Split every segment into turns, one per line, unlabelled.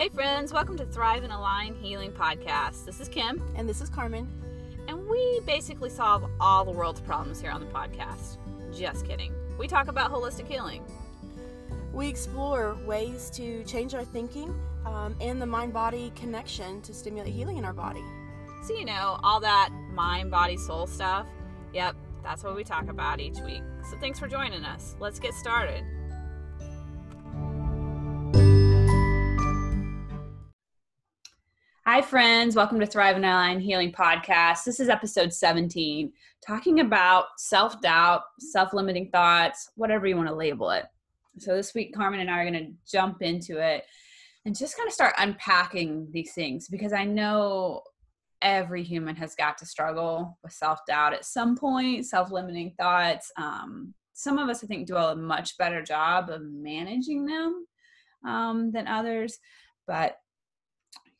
Hey, friends, welcome to Thrive and Align Healing Podcast. This is Kim.
And this is Carmen.
And we basically solve all the world's problems here on the podcast. Just kidding. We talk about holistic healing.
We explore ways to change our thinking um, and the mind body connection to stimulate healing in our body.
So, you know, all that mind, body, soul stuff. Yep, that's what we talk about each week. So, thanks for joining us. Let's get started. Hi, friends. Welcome to Thrive and Align Healing Podcast. This is episode 17, talking about self doubt, self limiting thoughts, whatever you want to label it. So, this week, Carmen and I are going to jump into it and just kind of start unpacking these things because I know every human has got to struggle with self doubt at some point, self limiting thoughts. Um, some of us, I think, do a much better job of managing them um, than others. But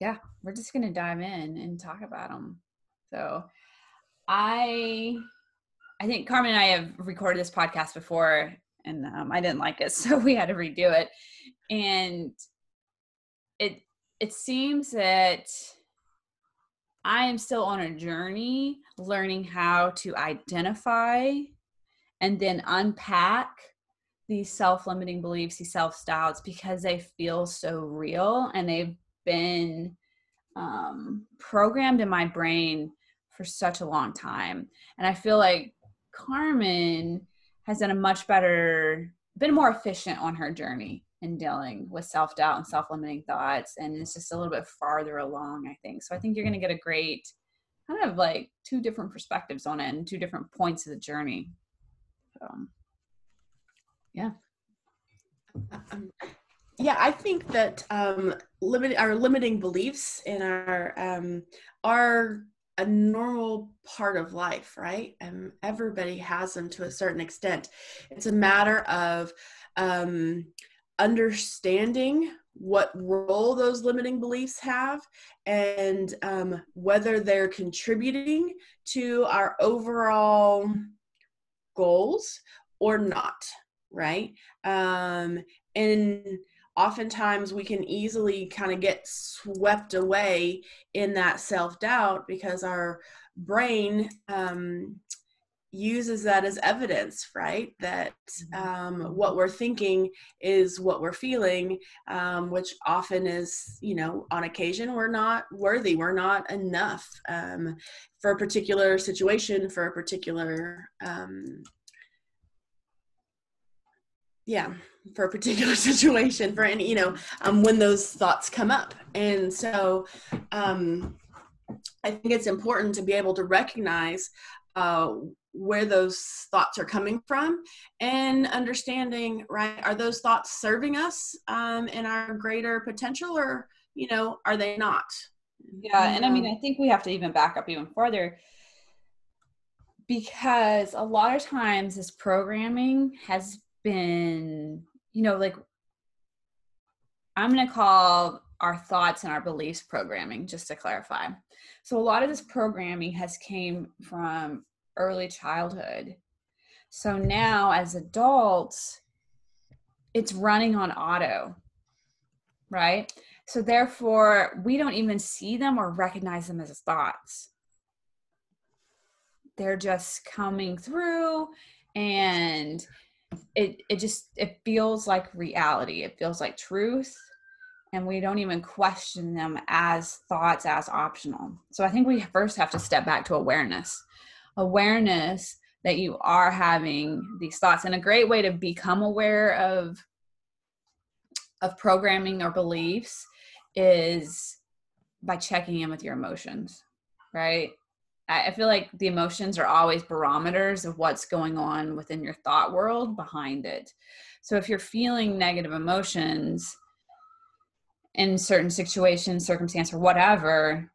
yeah, we're just going to dive in and talk about them. So, I I think Carmen and I have recorded this podcast before and um, I didn't like it, so we had to redo it. And it it seems that I am still on a journey learning how to identify and then unpack these self-limiting beliefs, these self-doubts because they feel so real and they've been um, programmed in my brain for such a long time. And I feel like Carmen has done a much better, been more efficient on her journey in dealing with self doubt and self limiting thoughts. And it's just a little bit farther along, I think. So I think you're going to get a great kind of like two different perspectives on it and two different points of the journey. So, yeah.
Um, yeah, I think that um, limit our limiting beliefs in our um, are a normal part of life, right? And everybody has them to a certain extent. It's a matter of um, understanding what role those limiting beliefs have and um, whether they're contributing to our overall goals or not, right? Um, and oftentimes we can easily kind of get swept away in that self doubt because our brain um, uses that as evidence, right? That mm-hmm. um, what we're thinking is what we're feeling, um, which often is, you know, on occasion we're not worthy, we're not enough um, for a particular situation, for a particular um, yeah for a particular situation for any you know um, when those thoughts come up. And so um, i think it's important to be able to recognize uh, where those thoughts are coming from and understanding right are those thoughts serving us um, in our greater potential or you know are they not?
Yeah and i mean um, i think we have to even back up even further because a lot of times this programming has been, you know, like I'm going to call our thoughts and our beliefs programming just to clarify. So a lot of this programming has came from early childhood. So now as adults it's running on auto. Right? So therefore we don't even see them or recognize them as thoughts. They're just coming through and it it just it feels like reality. It feels like truth and we don't even question them as thoughts as optional. So i think we first have to step back to awareness. Awareness that you are having these thoughts and a great way to become aware of of programming or beliefs is by checking in with your emotions right I feel like the emotions are always barometers of what's going on within your thought world behind it. So if you're feeling negative emotions in certain situations, circumstance, or whatever,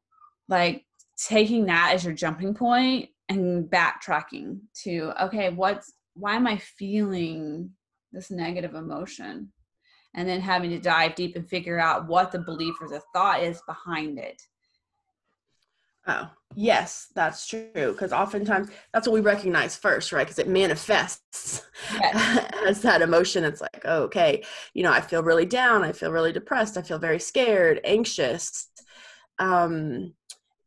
like taking that as your jumping point and backtracking to, okay, what's why am I feeling this negative emotion? And then having to dive deep and figure out what the belief or the thought is behind it
Oh, yes, that's true. Because oftentimes that's what we recognize first, right? Because it manifests yes. as that emotion. It's like, oh, okay, you know, I feel really down. I feel really depressed. I feel very scared, anxious. Um,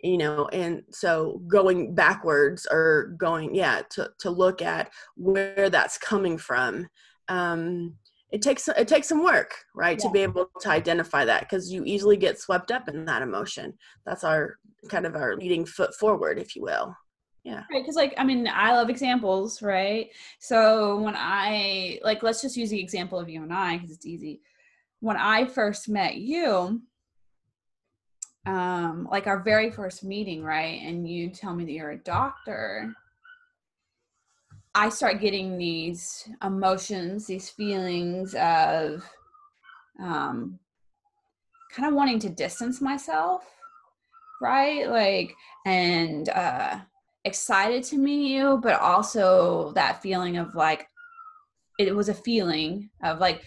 you know and so going backwards or going yeah to, to look at where that's coming from um it takes it takes some work right yeah. to be able to identify that because you easily get swept up in that emotion. That's our kind of our leading foot forward if you will. Yeah.
Right because like i mean i love examples right? So when i like let's just use the example of you and i because it's easy. When i first met you um like our very first meeting right and you tell me that you're a doctor I start getting these emotions, these feelings of um, kind of wanting to distance myself, right? Like, and uh, excited to meet you, but also that feeling of like, it was a feeling of like,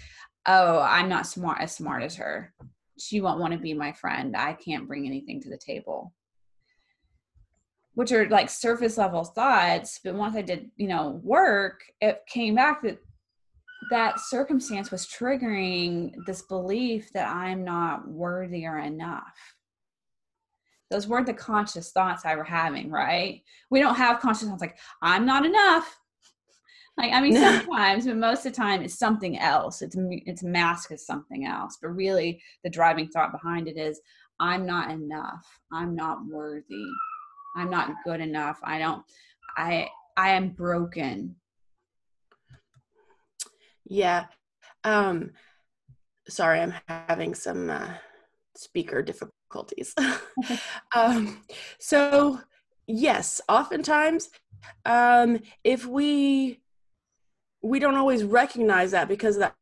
oh, I'm not smart as smart as her. She won't want to be my friend. I can't bring anything to the table which are like surface level thoughts but once i did you know work it came back that that circumstance was triggering this belief that i'm not worthy or enough. Those weren't the conscious thoughts i were having right? We don't have conscious thoughts like i'm not enough. Like i mean sometimes but most of the time it's something else. It's it's masked as something else. But really the driving thought behind it is i'm not enough. I'm not worthy I'm not good enough. I don't I I am broken.
Yeah. Um sorry, I'm having some uh, speaker difficulties. um so yes, oftentimes um if we we don't always recognize that because of that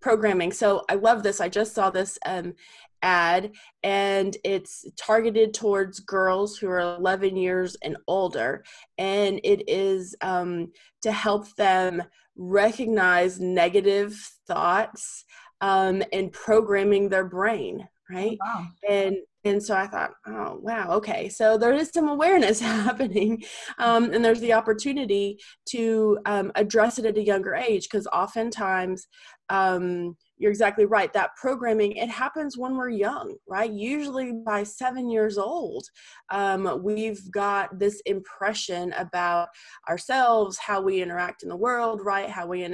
programming. So I love this. I just saw this um, ad and it's targeted towards girls who are 11 years and older. And it is um, to help them recognize negative thoughts um, and programming their brain right? Oh, wow. and and so i thought oh wow okay. So there is some awareness happening um, and there's the opportunity to um, address it at a younger age because oftentimes um, you're exactly right that programming it happens when we're young right usually by seven years old um, we've got this impression about ourselves how we interact in the world right how we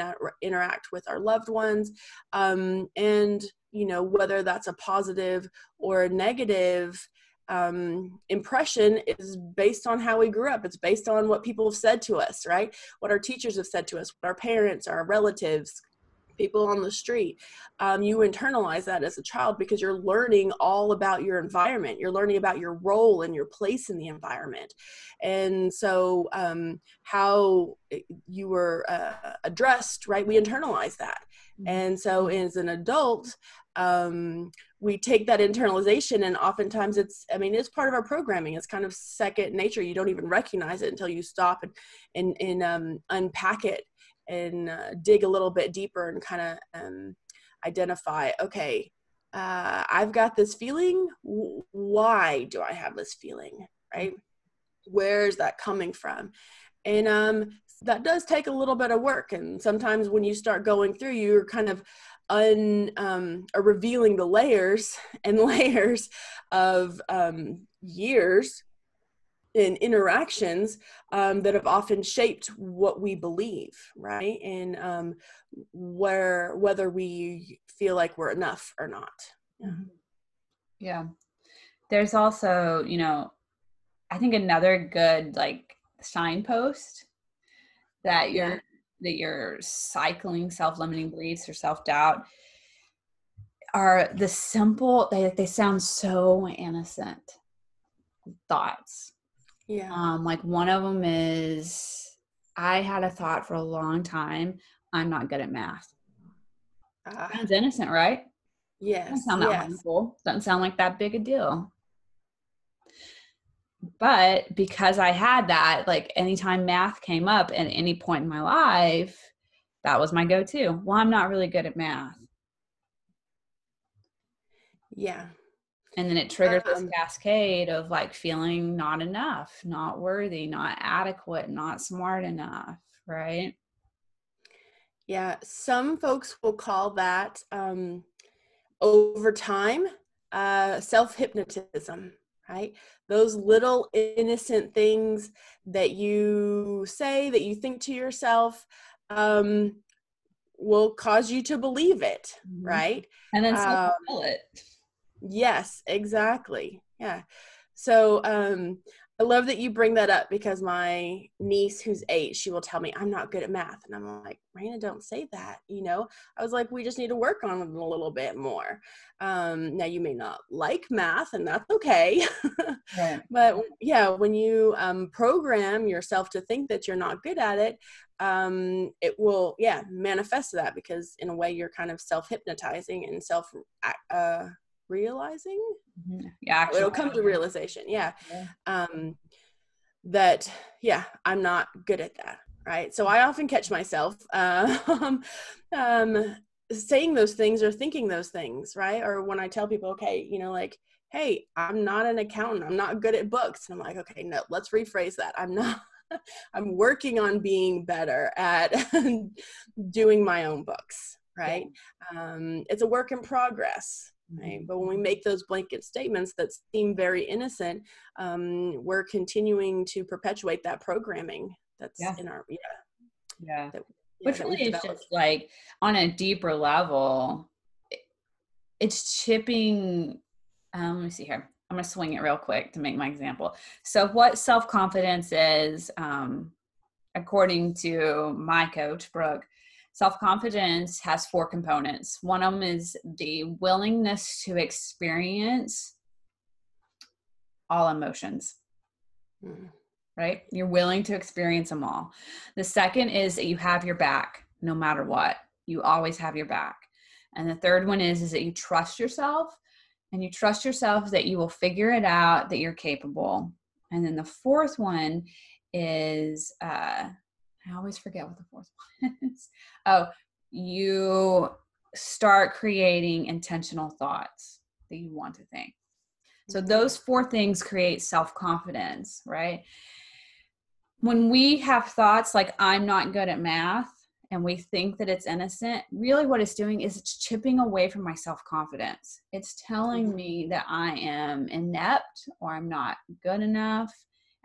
interact with our loved ones um, and you know whether that's a positive or a negative um, impression is based on how we grew up. It's based on what people have said to us, right? What our teachers have said to us, what our parents, our relatives, people on the street. Um, you internalize that as a child because you're learning all about your environment. You're learning about your role and your place in the environment. And so, um, how you were uh, addressed, right? We internalize that. Mm-hmm. And so, as an adult, um, we take that internalization and oftentimes it's i mean it's part of our programming it's kind of second nature you don't even recognize it until you stop and and, and um, unpack it and uh, dig a little bit deeper and kind of um, identify okay uh, i've got this feeling why do i have this feeling right? Where is that coming from? And um, that does take a little bit of work and sometimes when you start going through you're kind of un um, revealing the layers and layers of um, years in interactions um, that have often shaped what we believe, right? And um, where whether we feel like we're enough or not.
Yeah. Yeah. There's also, you know, I think another good like signpost that you're yeah. that you're cycling self-limiting beliefs or self-doubt are the simple they they sound so innocent thoughts yeah. Um, like one of them is I had a thought for a long time. I'm not good at math. Uh, Sounds innocent, right?
Yes.
Doesn't sound that yes. wonderful. Doesn't sound like that big a deal. But because I had that, like anytime math came up at any point in my life, that was my go to. Well, I'm not really good at math.
Yeah.
And then it triggers um, this cascade of like feeling not enough not worthy not adequate not smart enough right?
Yeah some folks will call that um over time uh self hypnotism right? Those little innocent things that you say that you think to yourself um will cause you to believe it mm-hmm. right?
And then um, it
Yes, exactly. Yeah. So um I love that you bring that up because my niece who's eight, she will tell me I'm not good at math. And I'm like, Raina, don't say that. You know, I was like, we just need to work on it a little bit more. Um, now you may not like math and that's okay. right. But yeah, when you um, program yourself to think that you're not good at it, um, it will, yeah, manifest that because in a way you're kind of self hypnotizing and self uh, realizing
mm-hmm. yeah
it'll come to realization yeah. yeah. Um that yeah i'm not good at that right? So i often catch myself um, um saying those things or thinking those things right? Or when i tell people okay you know like hey i'm not an accountant. I'm not good at books. And i'm like okay no let's rephrase that. I'm not i'm working on being better at doing my own books right? Yeah. um, it's a work in progress Right? But when we make those blanket statements that seem very innocent, um, we're continuing to perpetuate that programming that's yeah. in our yeah
yeah. That, yeah Which really is just like on a deeper level, it's chipping. Um, let me see here. I'm gonna swing it real quick to make my example. So, what self confidence is, um, according to my coach Brooke, Self confidence has four components. One of them is the willingness to experience all emotions. Mm. Right? You're willing to experience them all. The second is that you have your back no matter what. You always have your back. And the third one is is that you trust yourself and you trust yourself that you will figure it out that you're capable. And then the fourth one is uh I always forget what the fourth one is. Oh, you start creating intentional thoughts that you want to think. So mm-hmm. those four things create self-confidence, right? When we have thoughts like I'm not good at math and we think that it's innocent, really what it's doing is it's chipping away from my self-confidence. It's telling mm-hmm. me that I am inept or I'm not good enough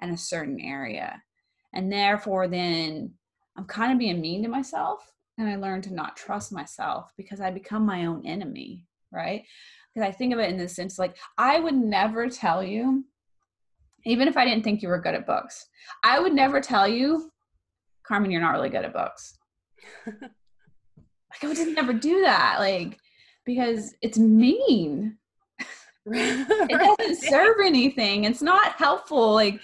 in a certain area and therefore then i'm kind of being mean to myself and i learn to not trust myself because i become my own enemy right? Because i think of it in this sense like i would never tell you even if i didn't think you were good at books i would never tell you carmen you're not really good at books. Like i would just never do that like because it's mean. It doesn't serve anything. It's not helpful like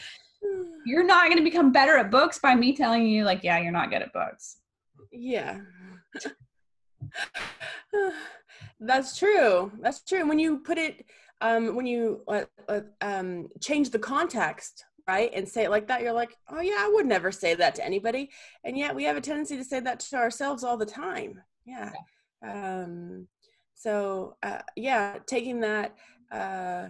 you're not going to become better at books by me telling you like yeah you're not good at books.
Yeah. That's true. That's true. When you put it um when you uh, uh, um change the context right and say it like that you're like oh yeah i would never say that to anybody. And yet we have a tendency to say that to ourselves all the time. Yeah, yeah. um so uh, yeah taking that uh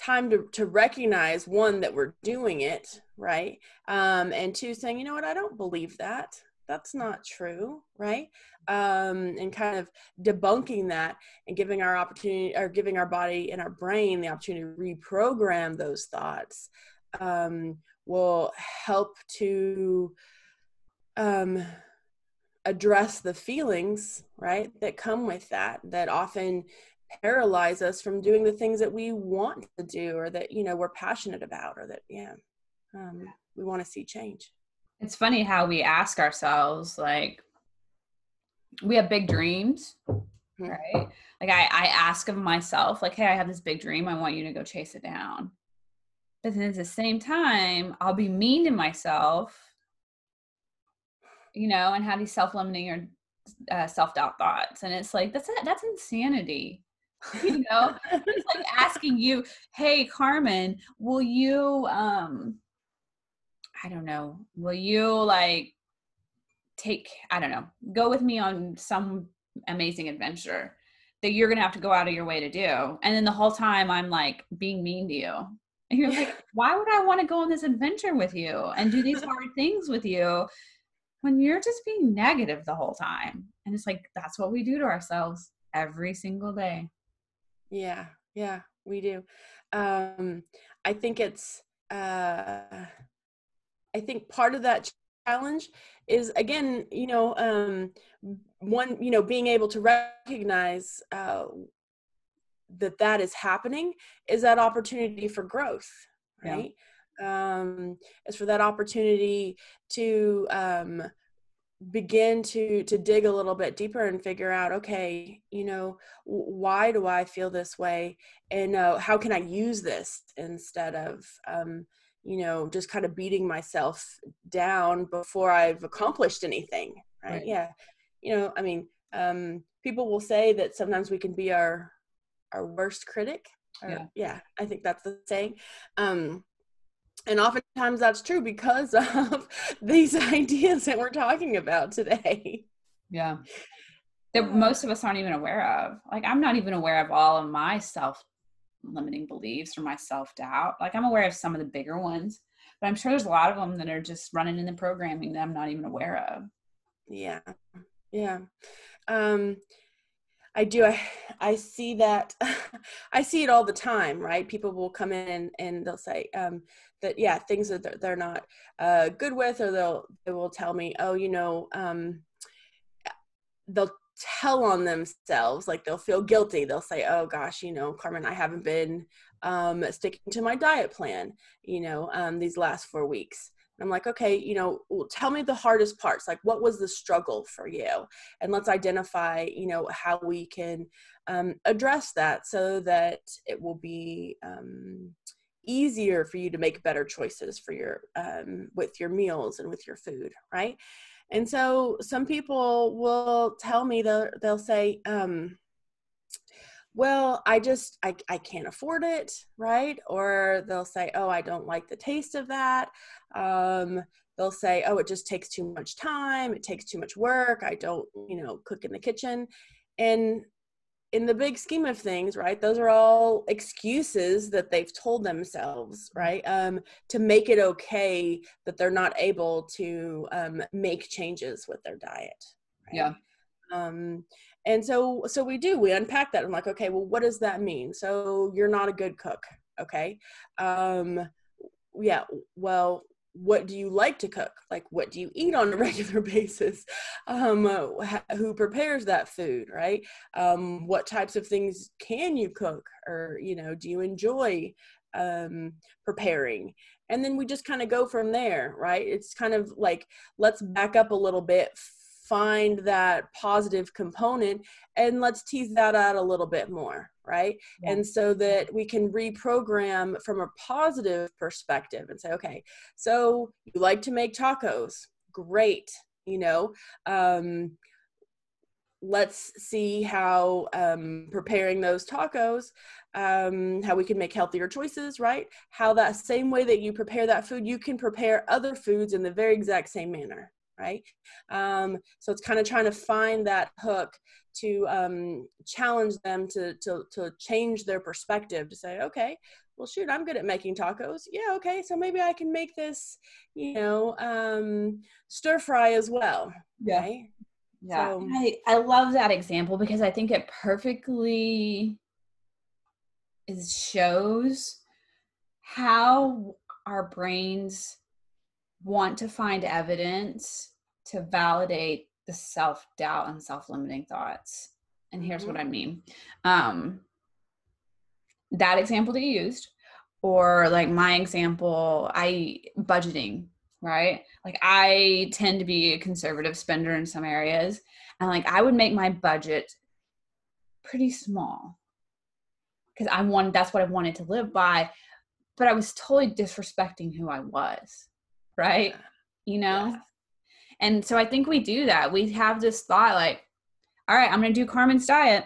time to, to recognize one that we're doing it right? Um, and two saying you know what? I don't believe that. That's not true right? Um, and kind of debunking that and giving our opportunity or giving our body and our brain the opportunity to reprogram those thoughts um, will help to um, address the feelings right that come with that that often paralyze us from doing the things that we want to do or that you know we're passionate about or that yeah um, we want to see change.
It's funny how we ask ourselves like we have big dreams mm-hmm. right? Like I, I ask of myself like hey i have this big dream i want you to go chase it down. But then at the same time i'll be mean to myself you know and have these self-limiting or uh, self-doubt thoughts. And it's like that's that's insanity you know it's like asking you hey carmen will you um i don't know will you like take i don't know go with me on some amazing adventure that you're gonna have to go out of your way to do. And then the whole time I'm like being mean to you. And you're like, why would I want to go on this adventure with you and do these hard things with you when you're just being negative the whole time? And it's like that's what we do to ourselves every single day.
Yeah, yeah, we do. Um, I think it's uh I think part of that challenge is again, you know, um one, you know, being able to recognize uh that that is happening is that opportunity for growth, right? Yeah. Um is for that opportunity to um begin to to dig a little bit deeper and figure out okay you know why do i feel this way and uh, how can i use this instead of um, you know just kind of beating myself down before i've accomplished anything right, right. yeah you know i mean um, people will say that sometimes we can be our our worst critic or, yeah. yeah i think that's the saying um, and oftentimes that's true because of these ideas that we're talking about today.
Yeah. That most of us aren't even aware of. Like, I'm not even aware of all of my self limiting beliefs or my self doubt. Like, I'm aware of some of the bigger ones, but I'm sure there's a lot of them that are just running in the programming that I'm not even aware of.
Yeah. Yeah. Um, I do. I, I see that. I see it all the time, right? People will come in and, they'll say um, that, yeah, things that they're, they're not uh, good with, or they'll they will tell me, oh, you know, um, they'll tell on themselves, like they'll feel guilty. They'll say, oh gosh, you know, Carmen, I haven't been um, sticking to my diet plan, you know, um, these last four weeks. I'm like, okay, you know, tell me the hardest parts. Like, what was the struggle for you? And let's identify, you know, how we can um, address that so that it will be um, easier for you to make better choices for your um, with your meals and with your food, right? And so some people will tell me they'll they'll say, um, well i just I, I can't afford it right? Or they'll say oh i don't like the taste of that. Um, they'll say oh it just takes too much time. It takes too much work. I don't you know cook in the kitchen. And in the big scheme of things right those are all excuses that they've told themselves right um, to make it okay that they're not able to um, make changes with their diet
right? yeah.
Um, and so so we do we unpack that. I'm like okay well what does that mean? So you're not a good cook okay? Um yeah well what do you like to cook? Like what do you eat on a regular basis? Um who prepares that food right? Um what types of things can you cook? Or you know do you enjoy um preparing? And then we just kind of go from there right? It's kind of like let's back up a little bit find that positive component and let's tease that out a little bit more right? Yeah. and so that we can reprogram from a positive perspective and say okay so you like to make tacos. Great you know um, let's see how um, preparing those tacos um, how we can make healthier choices right? How that same way that you prepare that food you can prepare other foods in the very exact same manner right? Um, so it's kind of trying to find that hook to um, challenge them to, to, to change their perspective to say, okay, well, shoot, I'm good at making tacos. Yeah, okay, so maybe I can make this, you know, um, stir fry as well.
Yeah. Right? Yeah. So, I, I love that example because I think it perfectly is shows how our brains want to find evidence to validate the self doubt and self limiting thoughts. And here's mm-hmm. what I mean. Um, that example that you used, or like my example, I budgeting, right? Like I tend to be a conservative spender in some areas, and like I would make my budget pretty small because I wanted that's what I wanted to live by, but I was totally disrespecting who I was, right? You know? Yeah. And so I think we do that. We have this thought like, all right, I'm going to do Carmen's diet.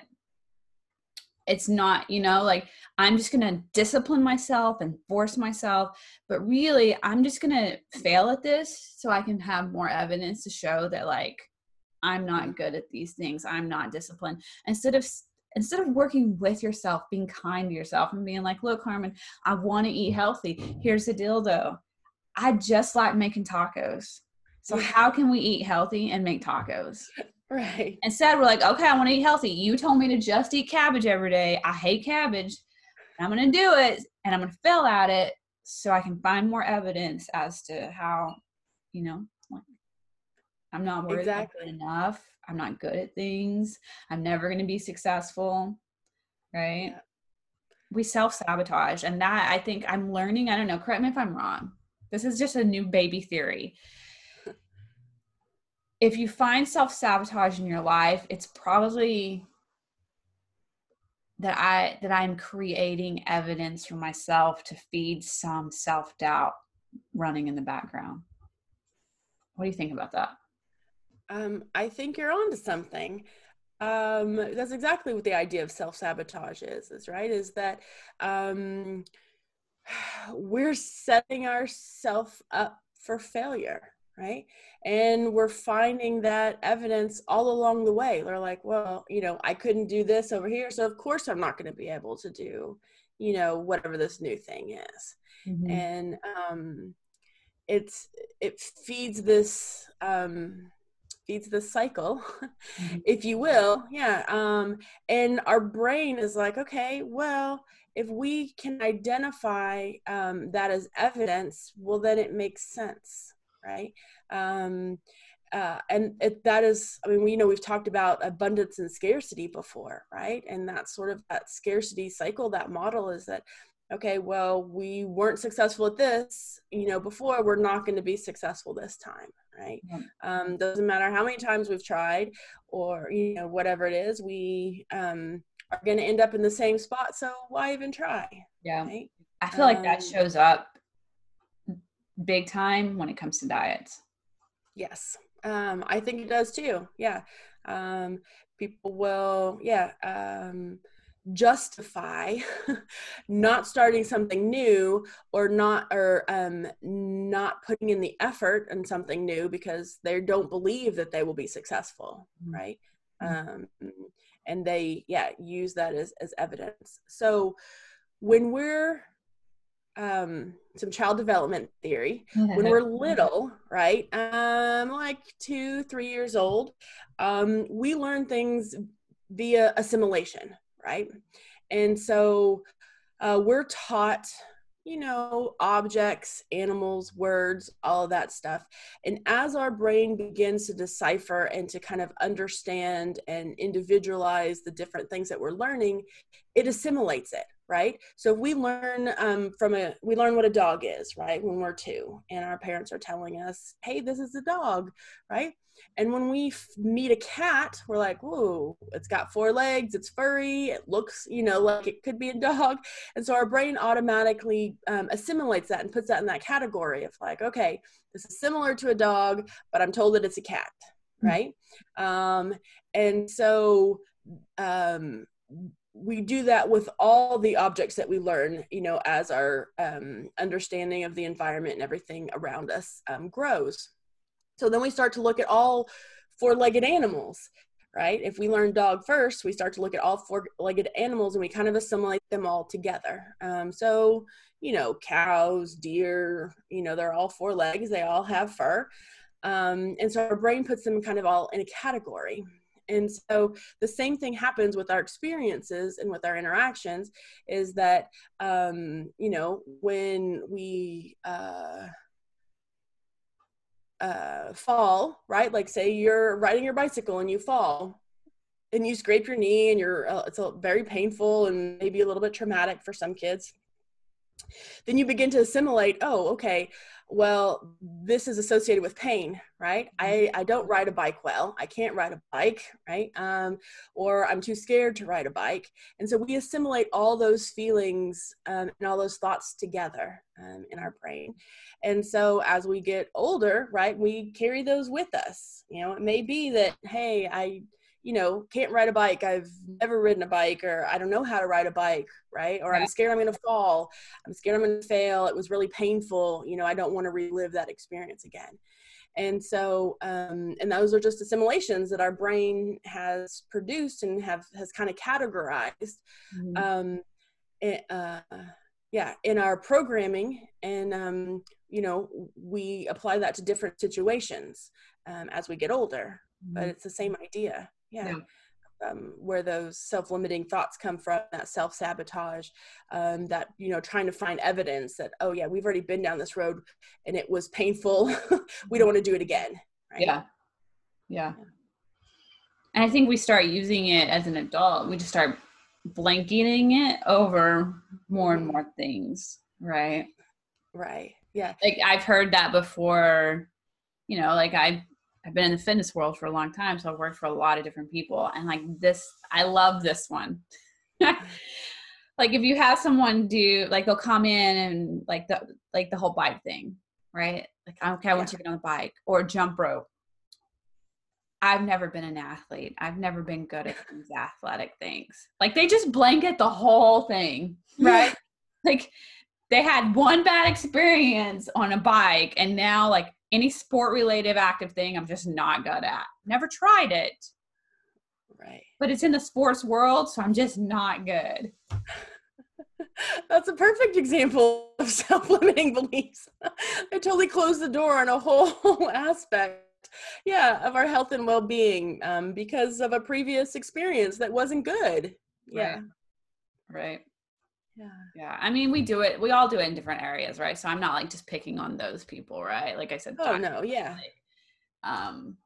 It's not, you know, like I'm just going to discipline myself and force myself. But really, I'm just going to fail at this so I can have more evidence to show that, like, I'm not mm-hmm. good at these things. I'm not disciplined. Instead of instead of working with yourself, being kind to yourself and being like, look, Carmen, I want to eat mm-hmm. healthy. Here's the dildo. I just like making tacos. So how can we eat healthy and make tacos?
Right.
Instead, we're like, okay, I want to eat healthy. You told me to just eat cabbage every day. I hate cabbage. I'm going to do it and I'm going to fail at it so I can find more evidence as to how, you know, like, I'm not worthy exactly. enough. I'm not good at things. I'm never going to be successful. Right. Yeah. We self sabotage. And that I think I'm learning. I don't know. Correct me if I'm wrong. This is just a new baby theory. If you find self sabotage in your life, it's probably that I that I'm creating evidence for myself to feed some self doubt running in the background. What do you think about that?
Um, I think you're onto something. Um, that's exactly what the idea of self sabotage is. Is right? Is that um, we're setting ourselves up for failure right and we're finding that evidence all along the way they're like well you know i couldn't do this over here so of course i'm not going to be able to do you know whatever this new thing is mm-hmm. and um it's it feeds this um feeds this cycle mm-hmm. if you will yeah um and our brain is like okay well if we can identify um, that as evidence well then it makes sense right? Um, uh, and it, that is, I mean, we you know we've talked about abundance and scarcity before, right? And that sort of that scarcity cycle. That model is that okay, well, we weren't successful at this, you know, before. We're not going to be successful this time, right? Yeah. Um, doesn't matter how many times we've tried, or you know, whatever it is, we um, are going to end up in the same spot. So why even try?
Yeah, right? I feel like that um, shows up big time when it comes to diets.
Yes, um, I think it does too. Yeah, um, people will, yeah, um, justify not starting something new or not or um, not putting in the effort in something new because they don't believe that they will be successful, mm-hmm. right? Um, and they, yeah, use that as as evidence. So when we're um, some child development theory. When we're little, right, um, like two, three years old, um, we learn things via assimilation, right? And so uh, we're taught you know, objects, animals, words, all of that stuff. And as our brain begins to decipher and to kind of understand and individualize the different things that we're learning, it assimilates it, right? So if we learn um, from a, we learn what a dog is, right, when we're two, and our parents are telling us, hey, this is a dog, right? And when we f- meet a cat, we're like, whoa, it's got four legs, it's furry, it looks, you know, like it could be a dog. And so our brain automatically um, assimilates that and puts that in that category of like, okay, this is similar to a dog, but I'm told that it's a cat, mm-hmm. right? Um, and so um, we do that with all the objects that we learn, you know, as our um, understanding of the environment and everything around us um, grows. So then we start to look at all four legged animals, right? If we learn dog first, we start to look at all four legged animals and we kind of assimilate them all together. Um, so, you know, cows, deer, you know, they're all four legs, they all have fur. Um, and so our brain puts them kind of all in a category. And so the same thing happens with our experiences and with our interactions is that, um, you know, when we, uh, uh, fall, right? Like say you're riding your bicycle and you fall and you scrape your knee and you're, uh, it's a, very painful and maybe a little bit traumatic for some kids. Then you begin to assimilate, oh, okay, well, this is associated with pain, right? I, I don't ride a bike well. I can't ride a bike, right? Um, or I'm too scared to ride a bike. And so we assimilate all those feelings um, and all those thoughts together um, in our brain. And so as we get older, right, we carry those with us. You know, it may be that, hey, I, you know, can't ride a bike. I've never ridden a bike, or I don't know how to ride a bike, right? Or I'm scared I'm going to fall. I'm scared I'm going to fail. It was really painful. You know, I don't want to relive that experience again. and so um, and those are just assimilations that our brain has produced and have has kind of categorized mm-hmm. um, it, uh, yeah in our programming and um, you know we apply that to different situations um, as we get older mm-hmm. but it's the same idea yeah. yeah. Um, where those self-limiting thoughts come from that self-sabotage um, that you know trying to find evidence that oh yeah we've already been down this road and it was painful. We don't want to do it again
right? yeah. yeah. Yeah. And i think we start using it as an adult. We just start blanketing it over more and more things right?
Right. Yeah.
Like i've heard that before you know like i I've been in the fitness world for a long time, so I've worked for a lot of different people. And like this, I love this one. like if you have someone do like they'll come in and like the like the whole bike thing, right? Like okay, I want you to get on the bike or jump rope. I've never been an athlete. I've never been good at these athletic things. Like they just blanket the whole thing, right? like they had one bad experience on a bike and now like any sport related active thing i'm just not good at. Never tried it.
Right.
But it's in the sports world so i'm just not good.
That's a perfect example of self-limiting beliefs. I totally closed the door on a whole aspect yeah of our health and well-being um, because of a previous experience that wasn't good. Yeah.
Right, right yeah. Yeah i mean we do it we all do it in different areas right? So i'm not like just picking on those people right? Like i said
oh no yeah.
um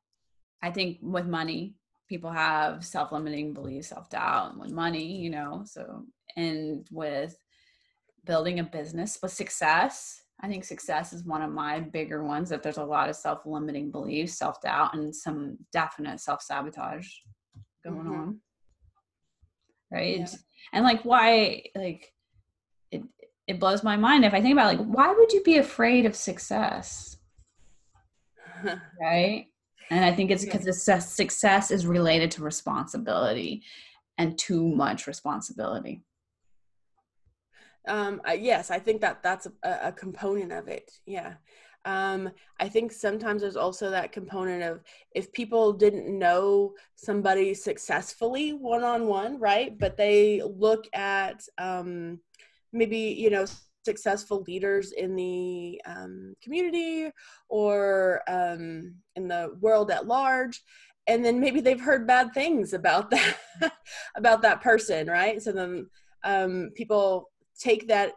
i think with money people have self-limiting beliefs self-doubt with money you know? So and with building a business but success i think success is one of my bigger ones that there's a lot of self-limiting beliefs self-doubt and some definite self-sabotage going mm-hmm. on right? Yeah. and like why like it blows my mind if I think about like why would you be afraid of success? right? And I think it's because yeah. success is related to responsibility and too much responsibility.
Um, uh, yes, I think that that's a, a component of it. Yeah. Um, I think sometimes there's also that component of if people didn't know somebody successfully one on one, right? But they look at um, maybe you know successful leaders in the um, community or um, in the world at large. And then maybe they've heard bad things about that about that person right? So then um, people take that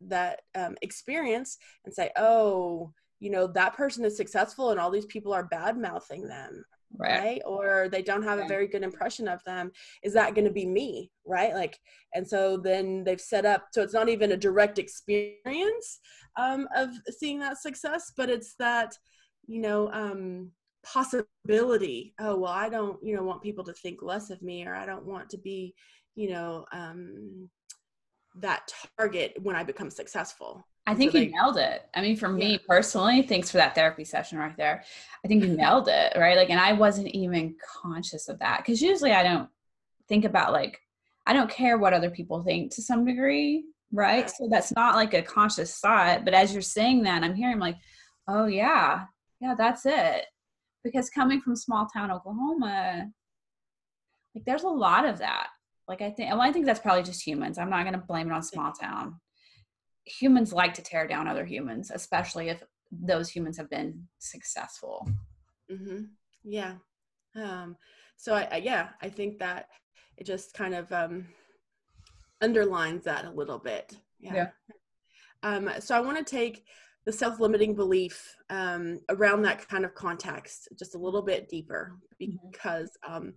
that um, experience and say oh you know that person is successful and all these people are bad mouthing them right. right. or they don't have a very good impression of them is that going to be me right like and so then they've set up so it's not even a direct experience um, of seeing that success but it's that you know um, possibility oh well i don't you know want people to think less of me or i don't want to be you know um, that target when i become successful
I think so you nailed it. I mean, for yeah. me personally, thanks for that therapy session right there. I think you nailed it, right? Like, and I wasn't even conscious of that because usually I don't think about like, I don't care what other people think to some degree, right? So that's not like a conscious thought. But as you're saying that, I'm hearing like, oh, yeah, yeah, that's it. Because coming from small town Oklahoma, like, there's a lot of that. Like, I think, well, I think that's probably just humans. I'm not going to blame it on small town humans like to tear down other humans, especially if those humans have been successful.
Mm-hmm. Yeah. Um, so I, I, yeah, I think that it just kind of um, underlines that a little bit. Yeah. yeah. Um, so I want to take the self-limiting belief um, around that kind of context just a little bit deeper mm-hmm. because um,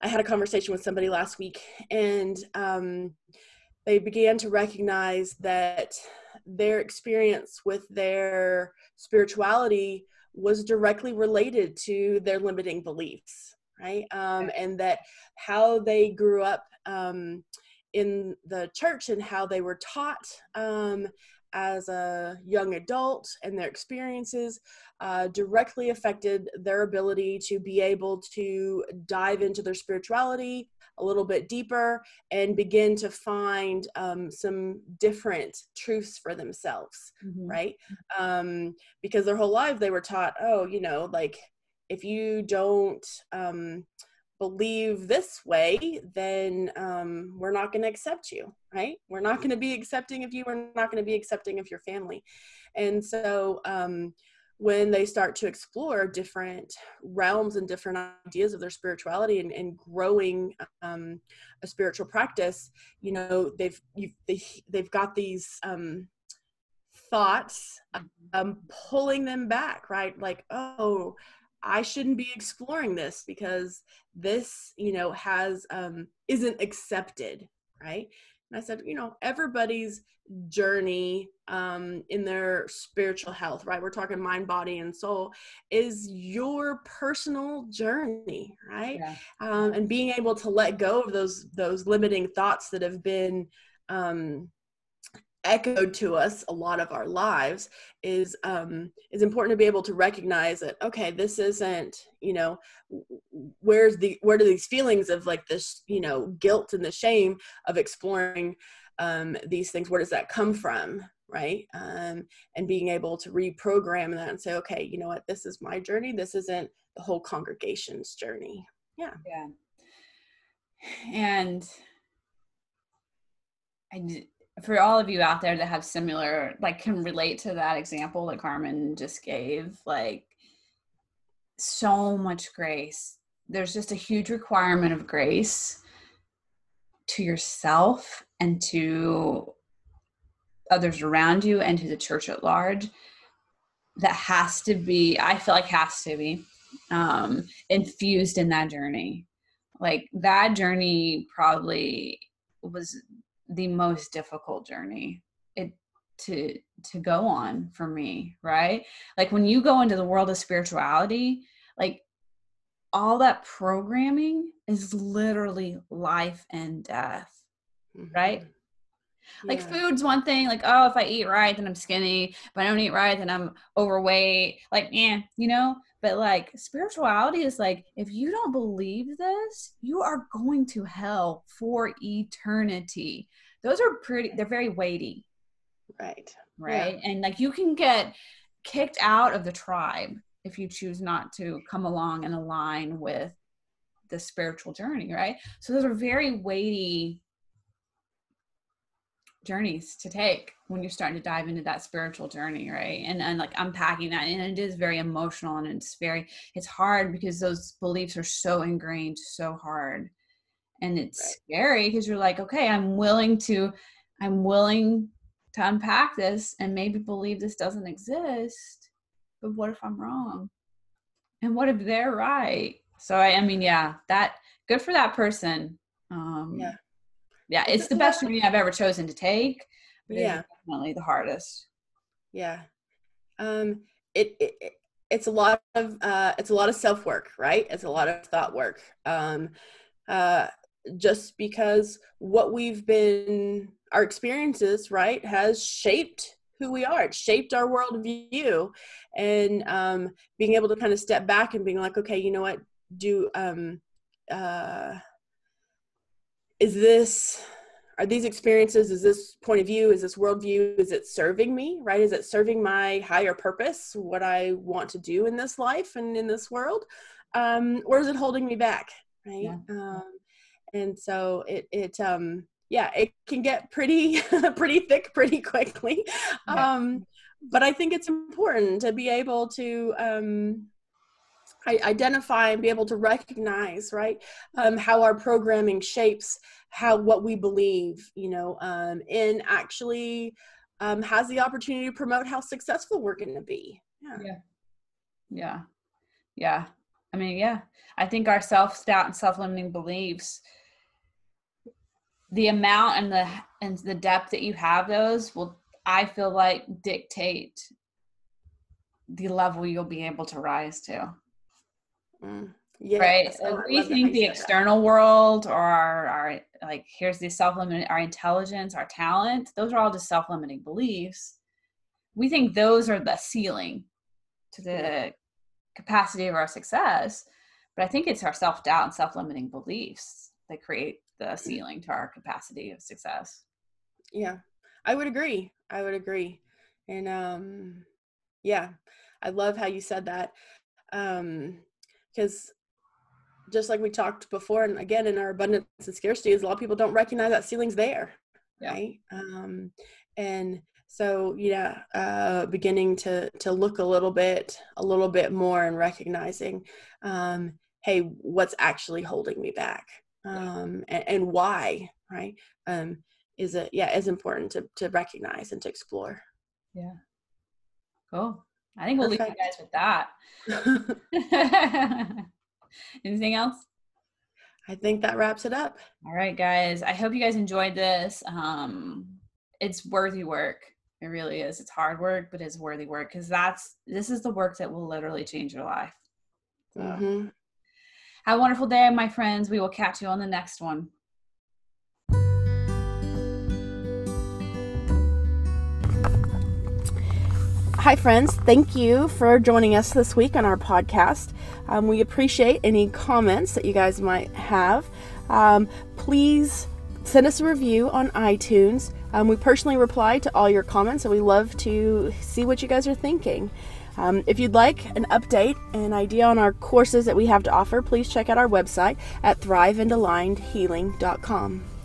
I had a conversation with somebody last week and um, they began to recognize that their experience with their spirituality was directly related to their limiting beliefs right? Um, and that how they grew up um, in the church and how they were taught um, as a young adult and their experiences uh, directly affected their ability to be able to dive into their spirituality a little bit deeper and begin to find um, some different truths for themselves, mm-hmm. right? Um, because their whole life they were taught, oh, you know, like if you don't um, believe this way, then um, we're not going to accept you, right? We're not going to be accepting of you. We're not going to be accepting of your family. And so um, when they start to explore different realms and different ideas of their spirituality and, and growing um, a spiritual practice, you know, they've they, they've got these um, thoughts um, pulling them back, right? Like, oh, I shouldn't be exploring this because this, you know, has um isn't accepted, right? And I said, you know, everybody's journey um in their spiritual health, right? We're talking mind, body, and soul, is your personal journey, right? Yeah. Um, and being able to let go of those those limiting thoughts that have been um echoed to us a lot of our lives is um is important to be able to recognize that okay this isn't you know where's the where do these feelings of like this you know guilt and the shame of exploring um these things where does that come from right? Um and being able to reprogram that and say okay you know what this is my journey. This isn't the whole congregation's journey. Yeah.
Yeah. And I for all of you out there that have similar like can relate to that example that carmen just gave like so much grace. There's just a huge requirement of grace to yourself and to others around you and to the church at large that has to be i feel like has to be um infused in that journey. Like that journey probably was the most difficult journey it to to go on for me right? Like when you go into the world of spirituality like all that programming is literally life and death mm-hmm. right like food's one thing like oh if i eat right then i'm skinny if i don't eat right then i'm overweight like yeah you know but like spirituality is like if you don't believe this you are going to hell for eternity. Those are pretty they're very weighty.
Right.
Right? Yeah. and like you can get kicked out of the tribe if you choose not to come along and align with the spiritual journey right? So those are very weighty journeys to take when you're starting to dive into that spiritual journey right? And and like unpacking that and it is very emotional and it's very it's hard because those beliefs are so ingrained so hard. And it's right. scary because you're like okay i'm willing to i'm willing to unpack this and maybe believe this doesn't exist but what if i'm wrong? And what if they're right? So i, I mean yeah that good for that person. Um yeah yeah it's the best journey i've ever chosen to take yeah. definitely the hardest.
Yeah. Um it, it it's a lot of uh it's a lot of self work right? It's a lot of thought work. Um uh just because what we've been our experiences right has shaped who we are. It shaped our worldview, and um, being able to kind of step back and being like, okay, you know what? Do um, uh, is this are these experiences? Is this point of view? Is this worldview? Is it serving me? Right? Is it serving my higher purpose? What I want to do in this life and in this world, um, or is it holding me back? Right? Yeah. Um, and so it it um yeah it can get pretty pretty thick pretty quickly yeah. um but i think it's important to be able to um identify and be able to recognize right um, how our programming shapes how what we believe you know um, and actually um, has the opportunity to promote how successful we're going to be.
Yeah. yeah. Yeah. Yeah. I mean yeah. I think our self-doubt and self-limiting beliefs the amount and the and the depth that you have those will i feel like dictate the level you'll be able to rise to mm, yeah, right so we think the external that. world or our, our like here's the self-limiting our intelligence our talent those are all just self-limiting beliefs we think those are the ceiling to the capacity of our success. But I think it's our self doubt and self limiting beliefs that create the ceiling to our capacity of success.
Yeah, I would agree. I would agree. And um, yeah, I love how you said that. Um, because just like we talked before, and again in our abundance and scarcity, is a lot of people don't recognize that ceiling's there, yeah. right? Um, and so yeah, uh, beginning to to look a little bit, a little bit more, and recognizing, um, hey, what's actually holding me back, um, and, and why, right? Um, is it yeah is important to to recognize and to explore.
Yeah. Cool. I think we'll Perfect. leave you guys with that. Anything else?
I think that wraps it up.
All right, guys. I hope you guys enjoyed this. Um, it's worthy work. It really is. It's hard work, but it's worthy work because that's this is the work that will literally change your life. So, mm-hmm. Have a wonderful day, my friends. We will catch you on the next one.
Hi, friends. Thank you for joining us this week on our podcast. Um, we appreciate any comments that you guys might have. Um, please send us a review on iTunes. Um, we personally reply to all your comments, and we love to see what you guys are thinking. Um, if you'd like an update, an idea on our courses that we have to offer, please check out our website at thriveandalignedhealing.com.